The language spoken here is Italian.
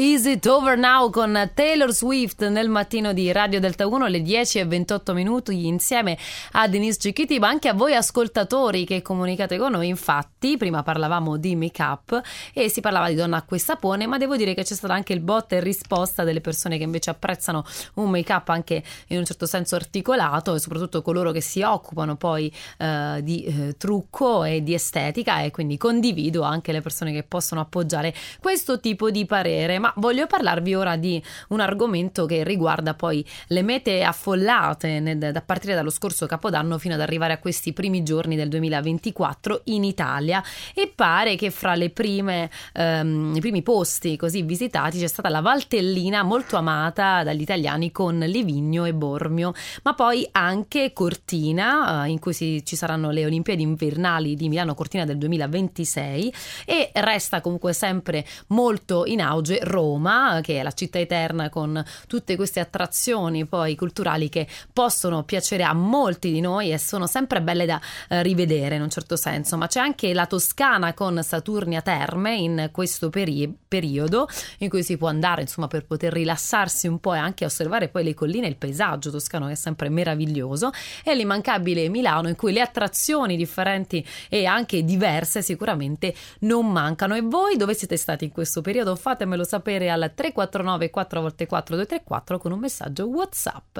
Is It Over Now con Taylor Swift nel mattino di Radio Delta 1 alle 10 e 28 minuti insieme a Denise Cicchiti ma anche a voi ascoltatori che comunicate con noi. Infatti prima parlavamo di make up e si parlava di donna acqua e sapone ma devo dire che c'è stata anche il botta e risposta delle persone che invece apprezzano un make up anche in un certo senso articolato e soprattutto coloro che si occupano poi eh, di eh, trucco e di estetica e quindi condivido anche le persone che possono appoggiare questo tipo di parere. Ma voglio parlarvi ora di un argomento che riguarda poi le mete affollate da partire dallo scorso capodanno fino ad arrivare a questi primi giorni del 2024 in Italia. E pare che fra prime, ehm, i primi posti così visitati c'è stata la Valtellina molto amata dagli italiani con Livigno e Bormio, ma poi anche Cortina eh, in cui si, ci saranno le Olimpiadi invernali di Milano Cortina del 2026 e resta comunque sempre molto in auge Roma, che è la città eterna con tutte queste attrazioni poi culturali che possono piacere a molti di noi e sono sempre belle da eh, rivedere in un certo senso, ma c'è anche la Toscana con Saturnia Terme in questo peri- periodo in cui si può andare insomma per poter rilassarsi un po' e anche osservare poi le colline e il paesaggio toscano che è sempre meraviglioso. E l'immancabile Milano in cui le attrazioni differenti e anche diverse sicuramente non mancano. E voi dove siete stati in questo periodo? Fatemelo sapere al 349 4x4 234 con un messaggio WhatsApp.